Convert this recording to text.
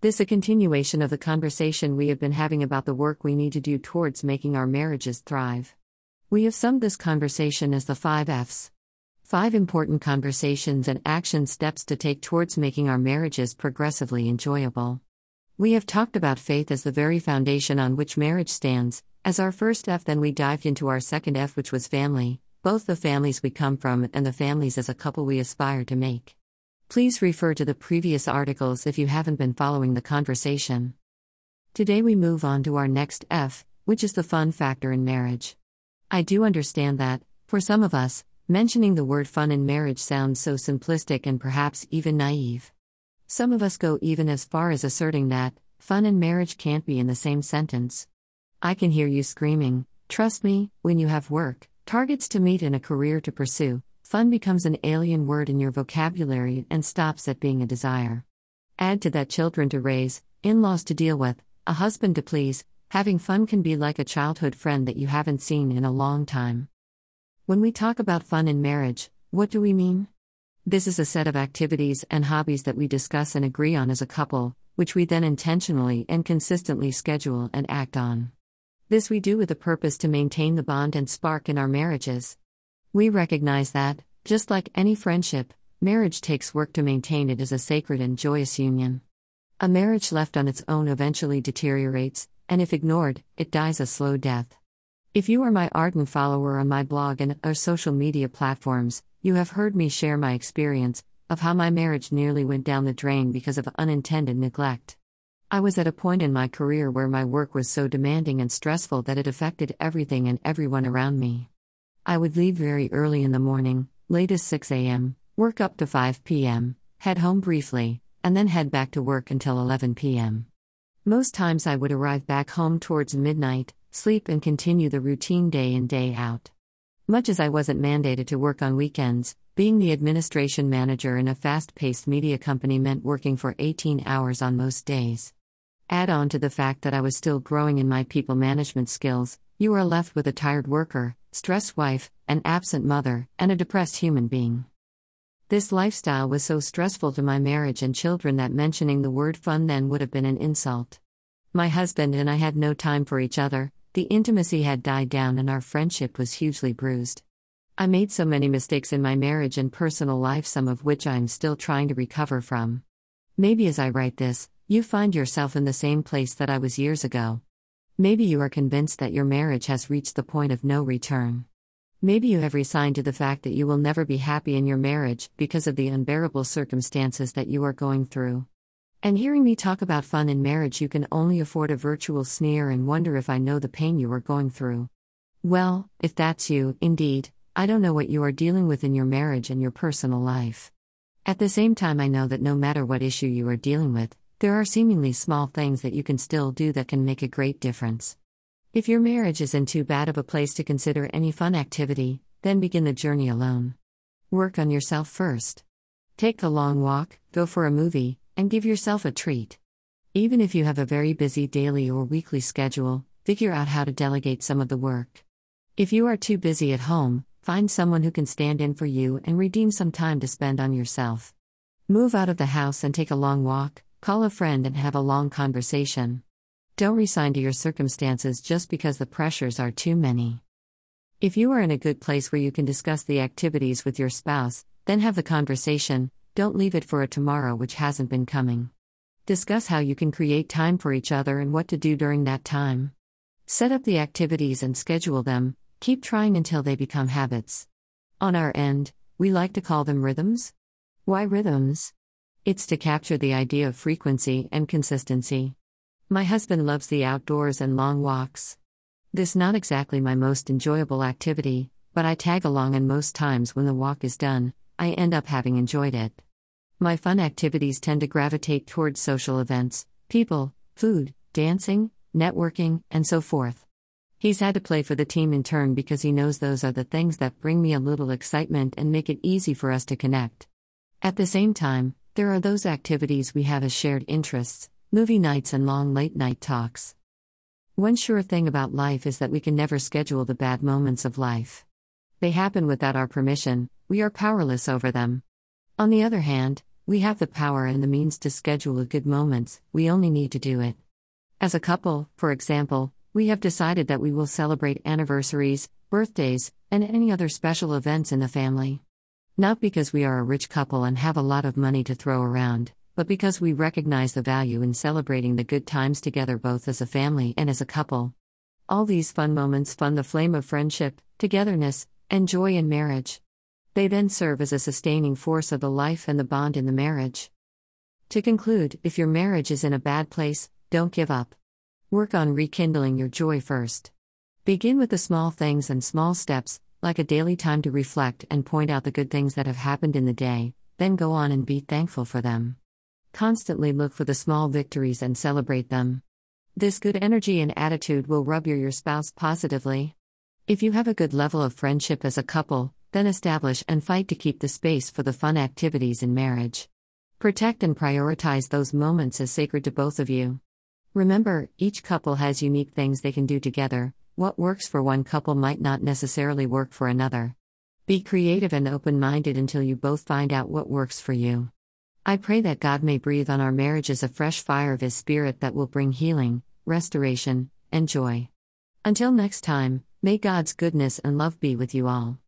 This a continuation of the conversation we have been having about the work we need to do towards making our marriages thrive. We have summed this conversation as the 5 F's. 5 important conversations and action steps to take towards making our marriages progressively enjoyable. We have talked about faith as the very foundation on which marriage stands, as our first F, then we dived into our second F, which was family, both the families we come from and the families as a couple we aspire to make. Please refer to the previous articles if you haven't been following the conversation. Today we move on to our next F, which is the fun factor in marriage. I do understand that, for some of us, mentioning the word fun in marriage sounds so simplistic and perhaps even naive. Some of us go even as far as asserting that, fun and marriage can't be in the same sentence. I can hear you screaming, trust me, when you have work, targets to meet, and a career to pursue, Fun becomes an alien word in your vocabulary and stops at being a desire. Add to that children to raise, in laws to deal with, a husband to please, having fun can be like a childhood friend that you haven't seen in a long time. When we talk about fun in marriage, what do we mean? This is a set of activities and hobbies that we discuss and agree on as a couple, which we then intentionally and consistently schedule and act on. This we do with the purpose to maintain the bond and spark in our marriages. We recognize that, just like any friendship, marriage takes work to maintain it as a sacred and joyous union. A marriage left on its own eventually deteriorates, and if ignored, it dies a slow death. If you are my ardent follower on my blog and our social media platforms, you have heard me share my experience of how my marriage nearly went down the drain because of unintended neglect. I was at a point in my career where my work was so demanding and stressful that it affected everything and everyone around me. I would leave very early in the morning, latest 6 a.m., work up to 5 p.m., head home briefly, and then head back to work until 11 p.m. Most times I would arrive back home towards midnight, sleep, and continue the routine day in, day out. Much as I wasn't mandated to work on weekends, being the administration manager in a fast paced media company meant working for 18 hours on most days. Add on to the fact that I was still growing in my people management skills, you are left with a tired worker, stressed wife, an absent mother, and a depressed human being. This lifestyle was so stressful to my marriage and children that mentioning the word fun then would have been an insult. My husband and I had no time for each other, the intimacy had died down, and our friendship was hugely bruised. I made so many mistakes in my marriage and personal life, some of which I am still trying to recover from. Maybe as I write this, you find yourself in the same place that I was years ago. Maybe you are convinced that your marriage has reached the point of no return. Maybe you have resigned to the fact that you will never be happy in your marriage because of the unbearable circumstances that you are going through. And hearing me talk about fun in marriage, you can only afford a virtual sneer and wonder if I know the pain you are going through. Well, if that's you, indeed, I don't know what you are dealing with in your marriage and your personal life. At the same time, I know that no matter what issue you are dealing with, there are seemingly small things that you can still do that can make a great difference. If your marriage is in too bad of a place to consider any fun activity, then begin the journey alone. Work on yourself first. Take the long walk, go for a movie, and give yourself a treat. Even if you have a very busy daily or weekly schedule, figure out how to delegate some of the work. If you are too busy at home, find someone who can stand in for you and redeem some time to spend on yourself. Move out of the house and take a long walk, Call a friend and have a long conversation. Don't resign to your circumstances just because the pressures are too many. If you are in a good place where you can discuss the activities with your spouse, then have the conversation, don't leave it for a tomorrow which hasn't been coming. Discuss how you can create time for each other and what to do during that time. Set up the activities and schedule them, keep trying until they become habits. On our end, we like to call them rhythms. Why rhythms? It's to capture the idea of frequency and consistency. My husband loves the outdoors and long walks. This not exactly my most enjoyable activity, but I tag along and most times when the walk is done, I end up having enjoyed it. My fun activities tend to gravitate towards social events, people, food, dancing, networking, and so forth. He's had to play for the team in turn because he knows those are the things that bring me a little excitement and make it easy for us to connect. At the same time, there are those activities we have as shared interests movie nights and long late night talks. One sure thing about life is that we can never schedule the bad moments of life. They happen without our permission, we are powerless over them. On the other hand, We have the power and the means to schedule the good moments, we only need to do it. As a couple, for example, we have decided that we will celebrate anniversaries, birthdays, and any other special events in the family. Not because we are a rich couple and have a lot of money to throw around, but because we recognize the value in celebrating the good times together both as a family and as a couple. All these fun moments fund the flame of friendship, togetherness, and joy in marriage. They then serve as a sustaining force of the life and the bond in the marriage. To conclude, if your marriage is in a bad place, don't give up. Work on rekindling your joy first. Begin with the small things and small steps, like a daily time to reflect and point out the good things that have happened in the day, then go on and be thankful for them. Constantly look for the small victories and celebrate them. This good energy and attitude will rub your, your spouse positively. If you have a good level of friendship as a couple, then establish and fight to keep the space for the fun activities in marriage. Protect and prioritize those moments as sacred to both of you. Remember, each couple has unique things they can do together, what works for one couple might not necessarily work for another. Be creative and open minded until you both find out what works for you. I pray that God may breathe on our marriages a fresh fire of His Spirit that will bring healing, restoration, and joy. Until next time, may God's goodness and love be with you all.